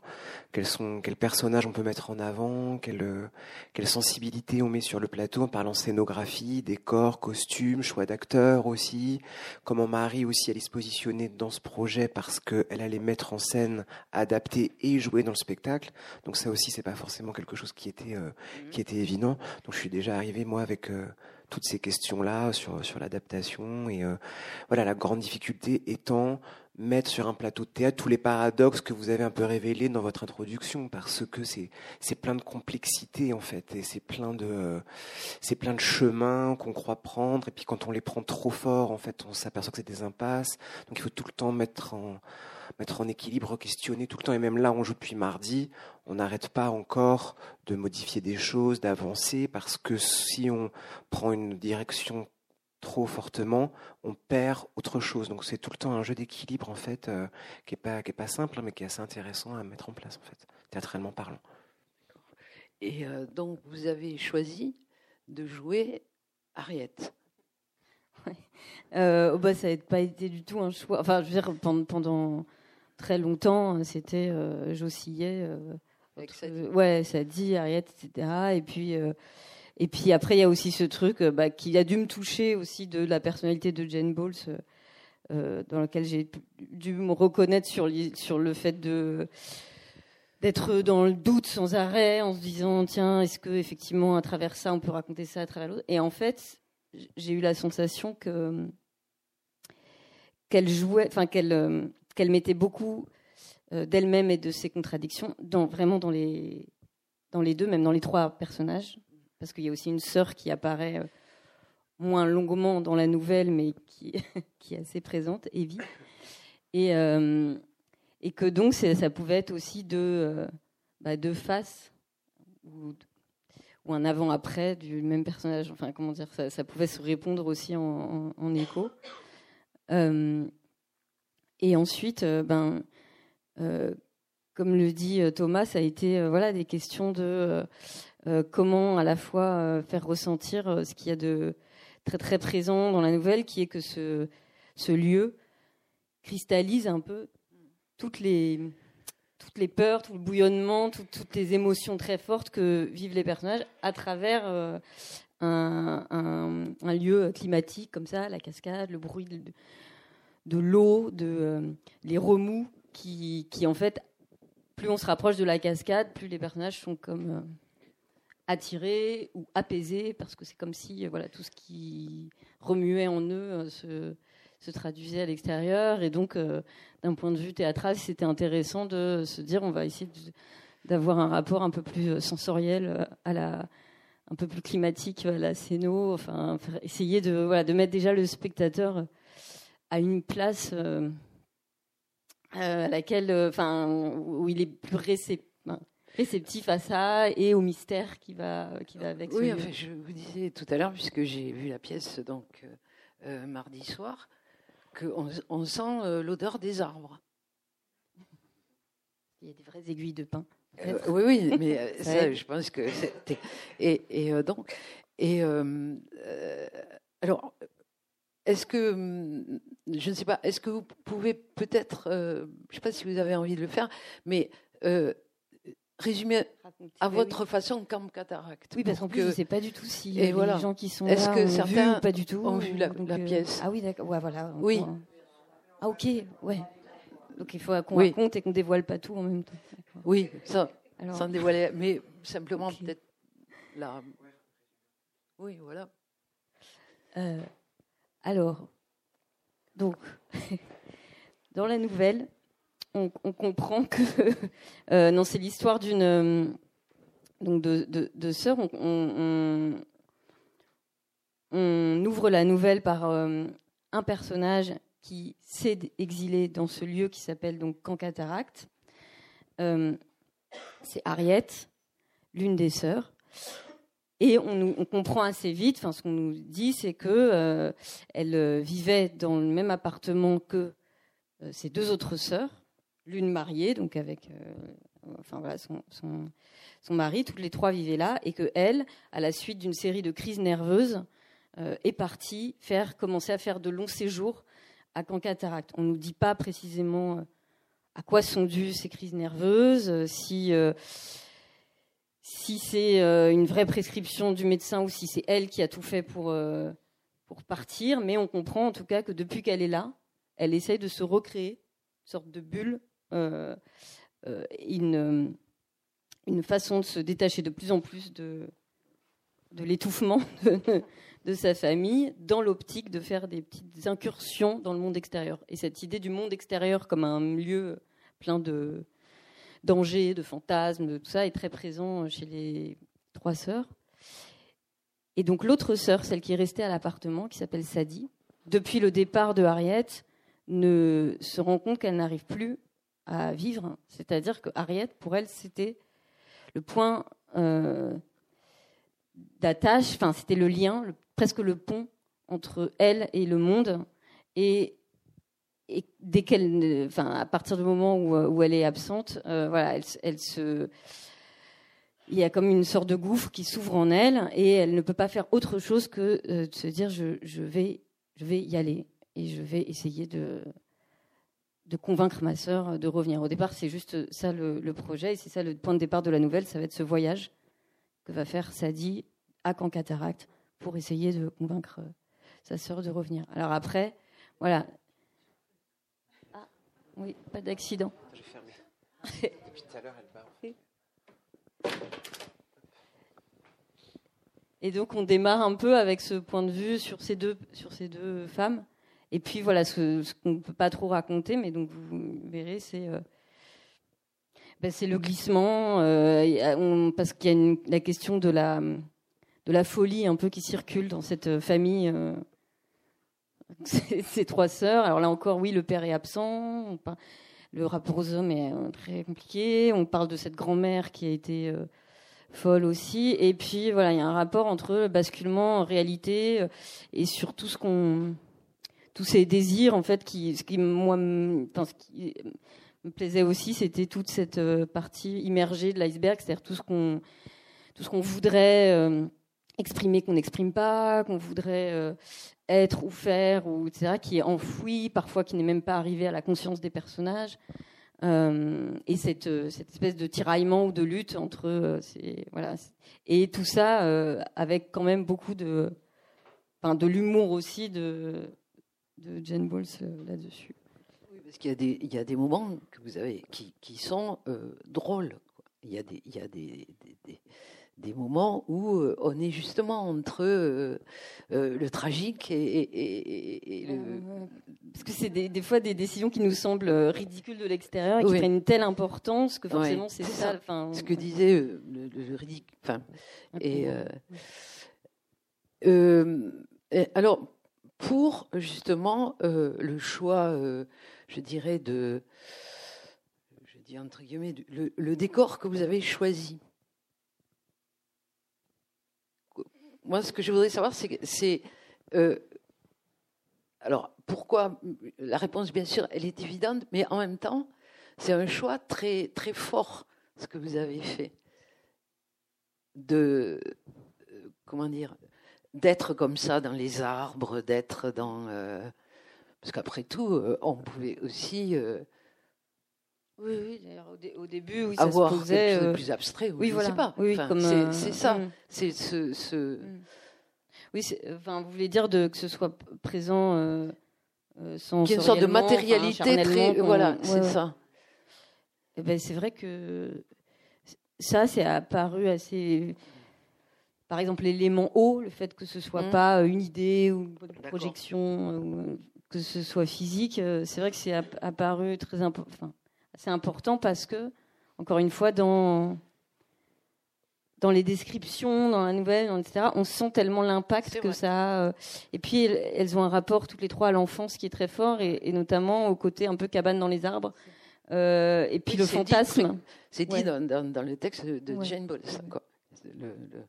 quels sont quels personnages on peut mettre en avant, quelle euh, quelle sensibilité on met sur le plateau en parlant scénographie, décor, costumes, choix d'acteurs aussi, comment Marie aussi allait se positionner dans ce projet parce qu'elle allait mettre en scène, adapter et jouer dans le spectacle. Donc ça aussi, c'est pas forcément quelque chose qui était euh, mm. qui était évident. Donc je suis déjà arrivé moi avec toutes ces questions-là sur, sur l'adaptation. Et euh, voilà, la grande difficulté étant mettre sur un plateau de théâtre tous les paradoxes que vous avez un peu révélés dans votre introduction, parce que c'est plein de complexité en fait, et c'est plein de c'est plein de chemins qu'on croit prendre, et puis quand on les prend trop fort, en fait, on s'aperçoit que c'est des impasses. Donc il faut tout le temps mettre en mettre en équilibre, questionner tout le temps. Et même là, on joue depuis mardi, on n'arrête pas encore de modifier des choses, d'avancer, parce que si on prend une direction trop fortement, on perd autre chose. Donc c'est tout le temps un jeu d'équilibre en fait, euh, qui est pas qui est pas simple, hein, mais qui est assez intéressant à mettre en place en fait, théâtralement parlant. Et euh, donc vous avez choisi de jouer Ariette. Euh, oh, bah, ça n'a pas été du tout un choix. Enfin, je veux dire, pendant, pendant très longtemps, c'était, euh, j'oscillais. Euh, ouais, ça dit, Ariette, etc. Et puis, euh, et puis après, il y a aussi ce truc euh, bah, qui a dû me toucher aussi de la personnalité de Jane Bowles, euh, euh, dans laquelle j'ai dû me reconnaître sur, le fait d'être dans le doute sans arrêt, en se disant tiens, est-ce que effectivement à travers ça on peut raconter ça à travers l'autre? Et en fait, j'ai eu la sensation que qu'elle jouait, enfin qu'elle qu'elle mettait beaucoup d'elle-même et de ses contradictions vraiment dans les deux, même dans les trois personnages, parce qu'il y a aussi une sœur qui apparaît euh, moins longuement dans la nouvelle, mais qui est assez présente, Evie, et euh, que donc ça pouvait être aussi deux euh, bah, faces ou un avant-après du même personnage. Enfin, comment dire, ça, pouvait se répondre aussi en, écho. Et ensuite, ben, comme le dit Thomas, ça a été voilà des questions de comment à la fois euh, faire ressentir euh, ce qu'il y a de très très présent dans la nouvelle, qui est que ce, lieu cristallise un peu toutes les peurs, tout le bouillonnement, tout- toutes les émotions très fortes que vivent les personnages à travers euh, un, lieu climatique comme ça, la cascade, le bruit de, l'eau, de euh, les remous qui, en fait, plus on se rapproche de la cascade, plus les personnages sont comme euh, attirés ou apaisés parce que c'est comme si euh, voilà tout ce qui remuait en eux euh, se, se traduisait à l'extérieur. Et donc euh, d'un point de vue théâtral c'était intéressant de se dire on va essayer d'avoir un rapport un peu plus sensoriel à la un peu plus climatique à la scéno. Enfin essayer de voilà de mettre déjà le spectateur à une place à laquelle enfin où il est plus récep- enfin, réceptif à ça et au mystère qui va qui va avec Oui, enfin, je vous disais tout à l'heure, puisque j'ai vu la pièce donc euh, euh, mardi soir, qu'on on sent euh, l'odeur des arbres. il y a des vraies aiguilles de pin Euh, oui, oui, mais Ça je pense que c'était. Et, et donc, et alors, est-ce que, hum, je ne sais pas, est-ce que vous pouvez peut-être, euh, je ne sais pas si vous avez envie de le faire, mais euh, résumer Racontez. à Oui, votre façon Camp Cataract Oui, parce qu'en plus, que- je sais pas du tout si Et les voilà. gens qui sont Est-ce là que ont certains vu ou pas du tout. ont vu la- donc, la pièce Ah oui, d'accord. Ouais, voilà. Oui. Ah ok, ouais. Donc il faut qu'on Oui. raconte et qu'on dévoile pas tout en même temps. D'accord. Oui, ça, Alors, sans dévoiler, mais simplement peut-être là. Oui, voilà. euh, alors, donc, dans la nouvelle, on, comprend que euh, non, c'est l'histoire d'une euh, donc de, de, sœurs. On, ouvre la nouvelle par euh, un personnage qui s'est exilé dans ce lieu qui s'appelle donc Camp c'est Harriet, l'une des sœurs. Et on, comprend assez vite, enfin ce qu'on nous dit, c'est que elle vivait dans le même appartement que ses deux autres sœurs, l'une mariée, donc avec, euh, enfin voilà, son, mari, toutes les trois vivaient là, et que elle, à la suite d'une série de crises nerveuses, euh, est partie faire, commencer à faire de longs séjours à Camp Cataract. On nous dit pas précisément euh, à quoi sont dues ces crises nerveuses, si si c'est une vraie prescription du médecin ou si c'est elle qui a tout fait pour, pour partir, mais on comprend en tout cas que depuis qu'elle est là, elle essaye de se recréer, une sorte de bulle, une, une façon de se détacher de plus en plus de, de l'étouffement de, de sa famille, dans l'optique de faire des petites incursions dans le monde extérieur. Et cette idée du monde extérieur comme un lieu plein de dangers, de fantasmes, de tout ça est très présent chez les trois sœurs. Et donc l'autre sœur, celle qui est restée à l'appartement, qui s'appelle Sadie, depuis le départ de Harriet, ne se rend compte qu'elle n'arrive plus à vivre. C'est-à-dire que Harriet, pour elle, c'était le point euh, d'attache, enfin c'était le lien, presque le pont entre elle et le monde. Et, dès qu'elle, enfin à partir du moment où, euh, elle est absente, euh, voilà, elle, se- il y a comme une sorte de gouffre qui s'ouvre en elle et elle ne peut pas faire autre chose que de se dire je vais, je vais y aller et je vais essayer de, de convaincre ma sœur de revenir. Au départ, c'est juste ça le, projet, et c'est ça le point de départ de la nouvelle, ça va être ce voyage que va faire Sadie à Cancataract pour essayer de convaincre euh, sa sœur de revenir. Alors après, voilà. Ah, oui, pas d'accident. J'ai fermé. Depuis tout à l'heure, elle Et donc on démarre un peu avec ce point de vue sur ces deux, sur ces deux femmes. Et puis voilà, ce, qu'on ne peut pas trop raconter, mais donc vous verrez, c'est euh, c'est le glissement, euh, parce qu'il y a la question de la, folie un peu qui circule dans cette famille. Euh, ces trois sœurs. Alors là encore, oui, le père est absent. le rapport aux hommes est très compliqué. On parle de cette grand-mère qui a été folle aussi. Et puis voilà, il y a un rapport entre le basculement, réalité, et sur tout ce qu'on tous ces désirs en fait qui ce qui moi enfin, ce qui me plaisait aussi c'était toute cette euh, partie immergée de l'iceberg c'est-à-dire tout ce qu'on tout ce qu'on voudrait euh, exprimer qu'on n'exprime pas qu'on voudrait euh, être ou faire ou etc qui est enfoui parfois qui n'est même pas arrivé à la conscience des personnages. Et cette, cette espèce de tiraillement ou de lutte entre voilà et tout ça avec quand même beaucoup de enfin de l'humour aussi de de Jane Bowles euh, là-dessus. Oui, parce qu'il y, a des, il y a des moments que vous avez qui, qui sont euh, drôles. Il y a des, il y a des, des, des moments où euh, on est justement entre le tragique et, le... Parce que c'est des, fois des décisions qui nous semblent ridicules de l'extérieur et qui prennent une telle importance que forcément c'est ça. Enfin, Ce que disait le, le, ridicule. Enfin, et, et, alors, pour justement euh, le choix, euh, je dirais, de, je dis entre guillemets, le, décor que vous avez choisi. Moi, ce que je voudrais savoir, c'est, euh, alors pourquoi La réponse, bien sûr, elle est évidente, mais en même temps, c'est un choix très très fort ce que vous avez fait de comment dire d'être comme ça dans les arbres, d'être dans. Euh, parce qu'après tout, euh, on pouvait aussi. Euh, oui, oui, d'ailleurs, au, début, oui, ça avoir se posait. Quelque chose de plus abstrait, oui, je voilà. sais pas. Oui, enfin, c'est ça. Mm. C'est ce. ce... Mm. Oui, enfin, vous voulez dire de, que ce soit présent euh, sans. Qu'il y ait une sorte de matérialité très. Voilà, c'est ça. Eh ben, c'est vrai que ça, c'est apparu assez par exemple l'élément eau, le fait que ce soit mmh. pas euh, une idée ou une projection, euh, que ce soit physique, euh, c'est vrai que c'est apparu très important, assez important parce que, encore une fois, dans dans les descriptions, dans la nouvelle, etc., on sent tellement l'impact que ça a. Et puis, elles, ont un rapport toutes les trois à l'enfance qui est très fort, et, notamment au côté un peu cabane dans les arbres. et puis le fantasme. C'est dit, dans, dans, le texte de Jane. Le, le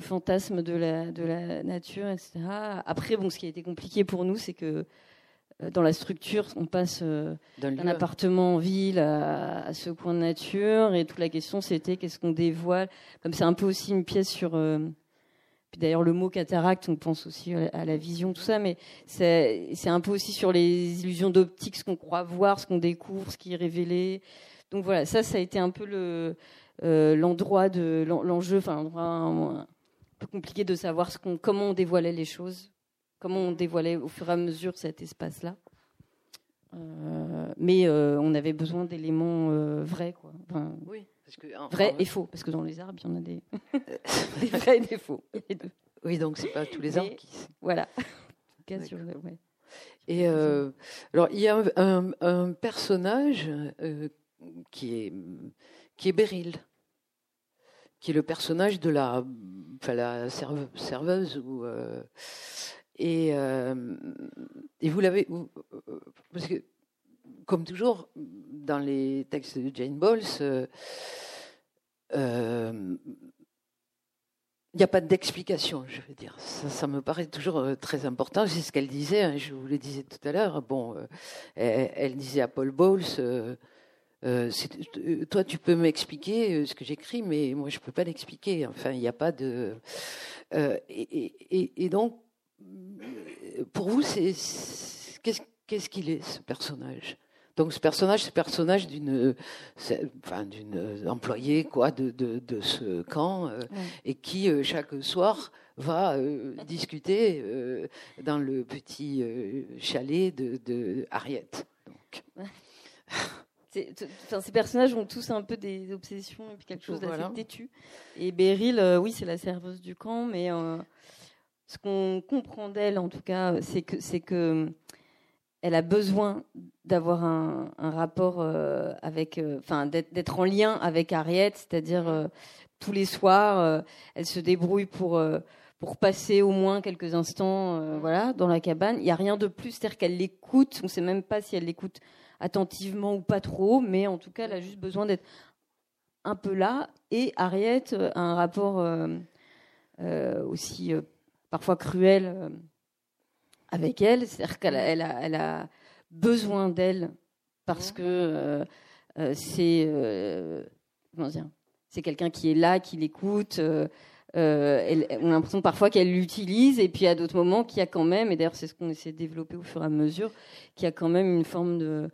fantasme de la, de la nature, etc. Après, bon, ce qui a été compliqué pour nous, c'est que euh, dans la structure, on passe euh, d'un appartement en ville à, ce coin de nature, et toute la question, c'était qu'est-ce qu'on dévoile. Comme c'est un peu aussi une pièce sur. Euh, puis d'ailleurs, le mot cataracte, on pense aussi à la vision, tout ça, mais c'est un peu aussi sur les illusions d'optique, ce qu'on croit voir, ce qu'on découvre, ce qui est révélé. Donc voilà, ça, ça a été un peu le l'endroit de l'enjeu, enfin l'endroit compliqué de savoir ce comment on dévoilait les choses, comment on dévoilait au fur et à mesure cet espace-là. Euh, mais euh, on avait besoin d'éléments euh, vrais, quoi. oui, parce que, vrais et faux, parce que dans les arbres, il y en a des, des vrais et des faux. Oui, donc c'est pas tous les arbres qui. Voilà. Et alors, il y a un, un personnage qui est qui est Beryl qui est le personnage de la, enfin, la serveuse. Ou, euh, et, euh, et vous l'avez. Euh, parce que, comme toujours, dans les textes de Jane Bowles, il n'y a pas d'explication, je veux dire. Ça, me paraît toujours très important. C'est ce qu'elle disait, hein, je vous le disais tout à l'heure. Bon, elle, elle, disait à Paul Bowles euh, euh, toi, tu peux m'expliquer euh, ce que j'écris, mais moi, je peux pas l'expliquer. Enfin, il n'y a pas de. et, donc, pour vous, c'est qu'est-ce qu'il est ce personnage? Donc ce personnage, c'est le personnage d'une, enfin, d'une employée quoi de, de, de ce camp et qui chaque soir va discuter dans le petit chalet de, de Harriet. Donc. ces personnages ont tous un peu des obsessions et puis quelque chose d'assez têtu. Et Beryl, euh, oui, c'est la serveuse du camp, mais euh, ce qu'on comprend d'elle, en tout cas, c'est que c'est que elle a besoin d'avoir un, rapport euh, avec, enfin, d'être en lien avec Harriet, c'est-à-dire tous les soirs, elle se débrouille pour pour passer au moins quelques instants, voilà, dans la cabane. Il n'y a rien de plus, c'est-à-dire qu'elle l'écoute. On ne sait même pas si elle l'écoute attentivement ou pas trop, mais en tout cas, elle a juste besoin d'être un peu là. Et Harriet a un rapport euh, euh, aussi euh, parfois cruel avec elle, c'est-à-dire qu'elle a, elle a, besoin d'elle parce que c'est quelqu'un qui est là, qui l'écoute. Euh, on a l'impression parfois qu'elle l'utilise, et puis à d'autres moments qu'il y a quand même, et d'ailleurs c'est ce qu'on essaie de développer au fur et à mesure, qu'il y a quand même une forme de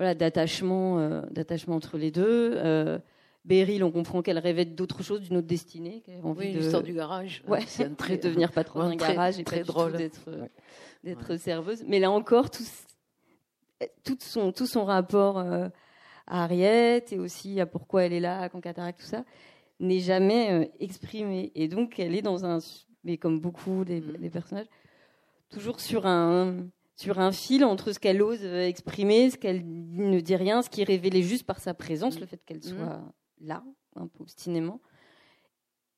voilà d'attachement, euh, d'attachement entre les deux. Euh, Beryl, on comprend qu'elle rêvait d'autre chose, d'une autre destinée. Qu'elle oui, l'histoire du garage. Ouais, c'est un très devenir patron d'un garage et très drôle d'être d'être serveuse. Mais là encore, tout, tout son tout son rapport à Harriet et aussi à pourquoi elle est là, à Cataracte, tout ça n'est jamais euh, exprimée. Et donc, elle est dans un, mais comme beaucoup des, mm. personnages, toujours sur un, sur un fil entre ce qu'elle ose euh, exprimer, ce qu'elle ne dit rien, ce qui est révélé juste par sa présence, mm. le fait qu'elle mm. soit là, un peu obstinément.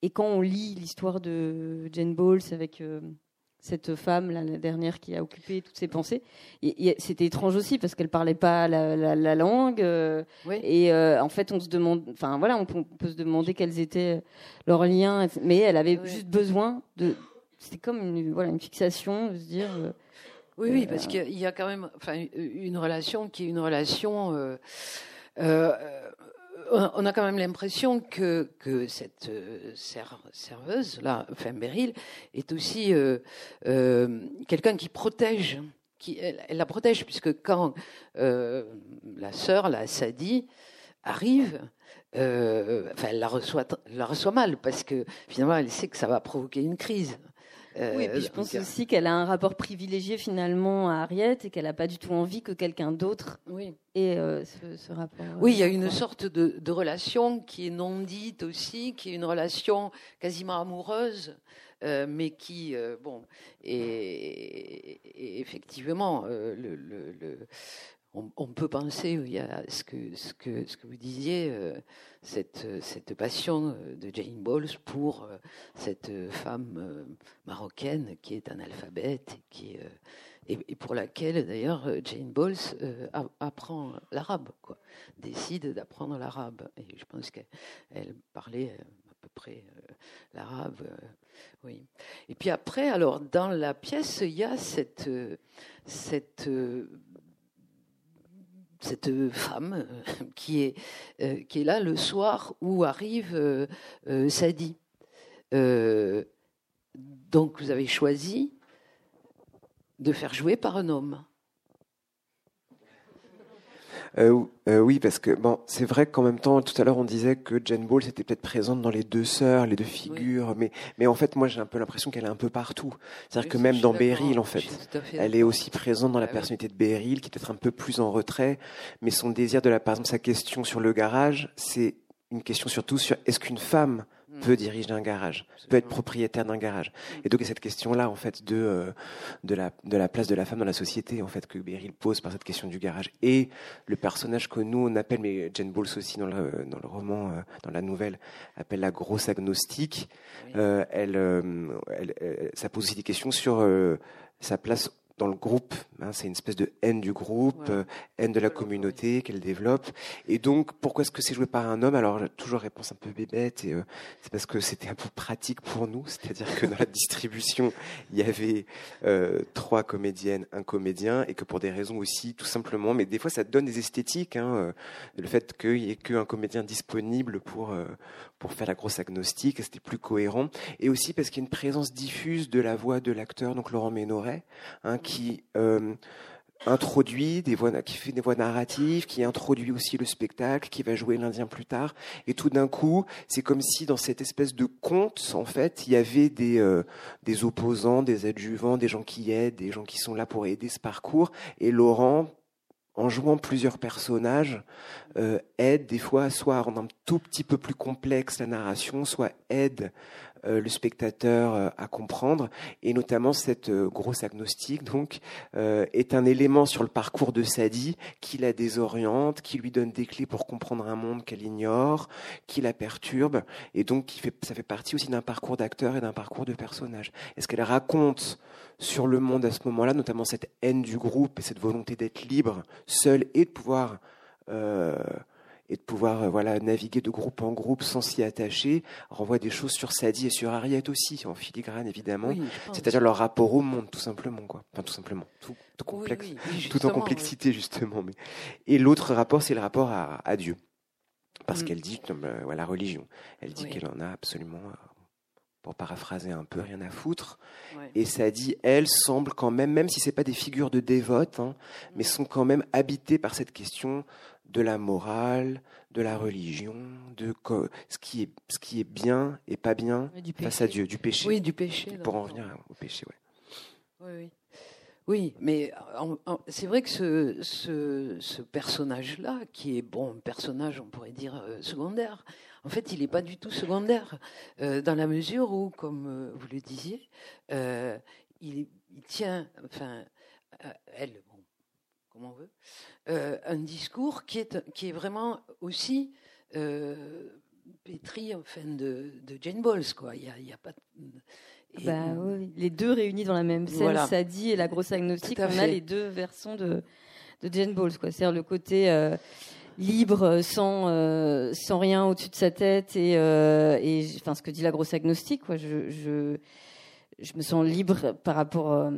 Et quand on lit l'histoire de Jane Bowles avec euh, cette femme, la dernière qui a occupé toutes ses pensées. C'était étrange aussi parce qu'elle parlait pas la, langue. Euh, et euh, en fait, on se demande, enfin voilà, on peut, se demander quels étaient leurs liens. Mais elle avait juste besoin de. C'était comme une, voilà, une fixation de se dire. Euh, oui, oui, parce qu'il y a quand même, enfin, une relation qui est une relation on a quand même l'impression que, que cette euh, serveuse, là, enfin Beryl, est aussi euh, euh, quelqu'un qui protège, qui, elle, la protège, puisque quand la sœur, la Sadie, arrive, enfin, elle la reçoit, la reçoit mal, parce que finalement, elle sait que ça va provoquer une crise. Euh, oui, et puis je pense aussi qu'elle a un rapport privilégié finalement à Harriet et qu'elle n'a pas du tout envie que quelqu'un d'autre oui. ait euh, ce, rapport. Euh, oui, il y a une sorte de, relation qui est non dite aussi, qui est une relation quasiment amoureuse, mais qui, bon, et, effectivement, le, on, peut penser, il y a ce que, ce que, ce que vous disiez, euh, cette, cette passion euh, de Jane Bowles pour euh, cette femme marocaine qui est analphabète et, et, pour laquelle d'ailleurs Jane Bowles apprend l'arabe, quoi, décide d'apprendre l'arabe. Et je pense qu'elle parlait à peu près l'arabe. oui. Et puis après, alors dans la pièce, il y a cette, cette cette femme euh, qui est, euh, qui est là le soir où arrive euh, Sadie. donc vous avez choisi de faire jouer par un homme. Euh, euh, oui, parce que bon, c'est vrai qu'en même temps, tout à l'heure, on disait que Jane Ball était peut-être présente dans les deux sœurs, les deux figures, mais mais en fait, moi, j'ai un peu l'impression qu'elle est un peu partout. C'est-à-dire que même dans Beryl, en fait, elle est aussi présente dans la ah personnalité de Beryl, qui est peut-être un peu plus en retrait, mais son désir de la, par exemple, sa question sur le garage, c'est une question surtout sur est-ce qu'une femme peut diriger un garage, peut être propriétaire d'un garage. Et donc, il y a cette question-là, en fait, de, euh, de, la, de la place de la femme dans la société, en fait, que Beryl pose par cette question du garage. Et le personnage que nous, on appelle, mais Jane Bowles aussi dans le, dans le roman, euh, dans la nouvelle, appelle la grosse agnostique. Euh, elle, elle, ça pose aussi des questions sur sa place dans le groupe. Hein, c'est une espèce de haine du groupe, euh, haine de la communauté qu'elle développe. Et donc, pourquoi est-ce que c'est joué par un homme? Alors, toujours réponse un peu bébête, et euh, c'est parce que c'était un peu pratique pour nous. C'est-à-dire que dans la distribution, il y avait euh, trois comédiennes, un comédien, et que pour des raisons aussi, tout simplement, mais des fois, ça donne des esthétiques. Hein, le fait qu'il n'y ait qu'un comédien disponible pour pour faire la grosse agnostique, c'était plus cohérent. Et aussi parce qu'il y a une présence diffuse de la voix de l'acteur, donc Laurent Ménoret, hein, qui euh, introduit des voix, qui fait des voix narratives, qui introduit aussi le spectacle, qui va jouer l'Indien plus tard. Et tout d'un coup, c'est comme si dans cette espèce de conte, en fait, il y avait des euh, opposants, des adjuvants, des gens qui aident, des gens qui sont là pour aider ce parcours. Et Laurent en jouant plusieurs personnages, euh, aide des fois soit à rendre un tout petit peu plus complexe la narration, soit aide le spectateur euh, à comprendre. Et notamment cette euh, grosse agnostique donc est un élément sur le parcours de Sadie qui la désoriente, qui lui donne des clés pour comprendre un monde qu'elle ignore, qui la perturbe. Et donc qui fait, ça fait partie aussi d'un parcours d'acteur et d'un parcours de personnage. Est-ce qu'elle raconte sur le monde à ce moment-là, notamment cette haine du groupe et cette volonté d'être libre, seule et de pouvoir euh, et de pouvoir euh, voilà naviguer de groupe en groupe sans s'y attacher renvoie des choses sur Sadie et sur Harriet aussi en filigrane évidemment. C'est-à-dire leur rapport au monde tout simplement quoi. Enfin tout simplement. Tout, complexe. tout en complexité justement mais. Et l'autre rapport c'est le rapport à, Dieu. Parce mm. qu'elle dit euh, la religion. Elle dit qu'elle en a absolument euh, pour paraphraser un peu, rien à foutre. Et Sadie, elle, semble quand même, même si c'est pas des figures de dévotes, hein, mm. mais sont quand même habitées par cette question de la morale, de la religion, de ce qui est, ce qui est bien et pas bien face à Dieu, du péché. Oui, du péché. Pour en venir au péché, ouais. Oui, oui. Oui, mais c'est vrai que ce, ce, personnage-là, qui est bon, un personnage, on pourrait dire euh, secondaire, en fait, il n'est pas du tout secondaire, euh, dans la mesure où, comme euh, vous le disiez, il, il, tient, enfin, elle, on veut, euh, un discours qui est, qui est vraiment aussi euh, pétri enfin, de, de Jane Bowles. Quoi. Il y a, il y a pas bah, oui. Les deux réunis dans la même scène, Sadie et la grosse agnostique, on a les deux versions de, de Jane Bowles. C'est-à-dire le côté euh, libre, sans, sans rien au-dessus de sa tête, et, et enfin, ce que dit la grosse agnostique. Quoi. Je, je, je me sens libre par rapport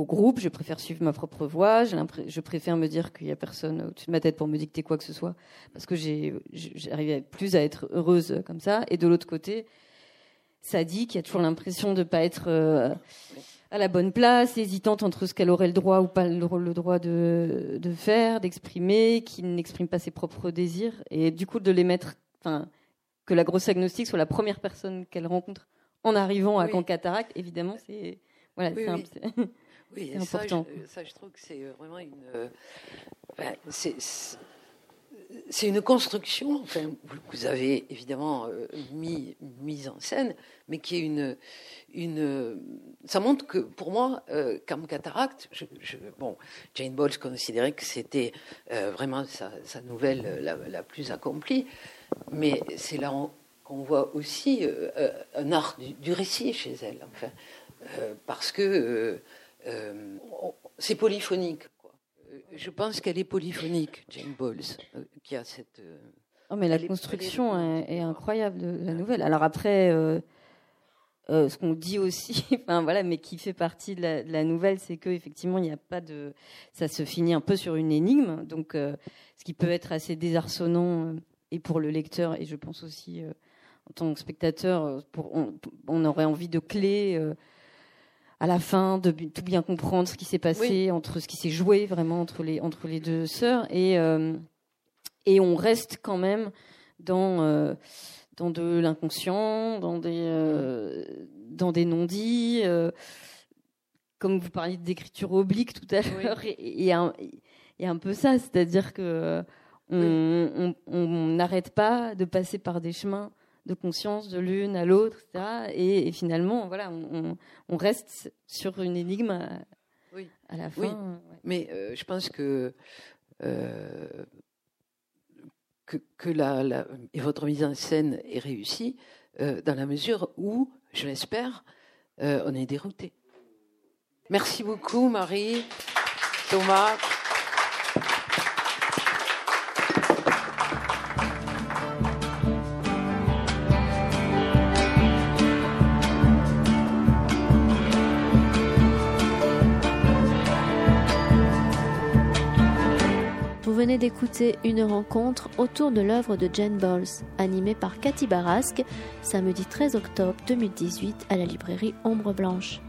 au groupe, je préfère suivre ma propre voie, je préfère me dire qu'il n'y a personne au-dessus de ma tête pour me dicter quoi que ce soit, parce que j'arrive plus à être heureuse comme ça. Et de l'autre côté, Sadie, qui a toujours l'impression de ne pas être euh, à la bonne place, hésitante entre ce qu'elle aurait le droit ou pas le, droit de, de faire, d'exprimer, qui n'exprime pas ses propres désirs, et du coup de les mettre, enfin, que la grosse agnostique soit la première personne qu'elle rencontre en arrivant à oui. évidemment, c'est voilà, c'est oui, important. Ça je, trouve que c'est euh, vraiment une. Euh, c'est une construction, enfin, vous avez évidemment euh, mis mise en scène, mais qui est une, une. Ça montre que pour moi, euh, comme cataracte, je, bon, Jane Bowles considérait que c'était vraiment sa, nouvelle la, plus accomplie, mais c'est là qu'on voit aussi un art du, du, récit chez elle, enfin, parce que euh, c'est polyphonique. Quoi. Euh, je pense qu'elle est polyphonique, Jane Bowles, euh, qui a cette. Oh, mais la construction est, incroyable de la nouvelle. Alors après, ce qu'on dit aussi, enfin voilà, mais qui fait partie de la, nouvelle, c'est que effectivement, il n'y a pas de, ça se finit un peu sur une énigme, donc ce qui peut être assez désarçonnant et pour le lecteur et je pense aussi en tant que spectateur, pour, on, on, aurait envie de clés à la fin de tout bien comprendre ce qui s'est passé entre ce qui s'est joué vraiment entre les entre les deux sœurs. Et euh, et on reste quand même dans euh, dans de l'inconscient dans des euh, dans des non-dits comme vous parliez d'écriture oblique tout à l'heure et, et, un, un peu ça c'est-à-dire que on n'arrête pas de passer par des chemins de conscience de l'une à l'autre, etc. Et, finalement, voilà, on, reste sur une énigme à, la fin. Oui. Mais euh, je pense que, euh, que, la, et votre mise en scène est réussie euh, dans la mesure où, je l'espère, on est dérouté. Merci beaucoup, Marie, Thomas. Venez d'écouter une rencontre autour de l'œuvre de Jane Bowles, animée par Cathy Barasque, samedi 13 octobre 2018 à la librairie Ombre Blanche.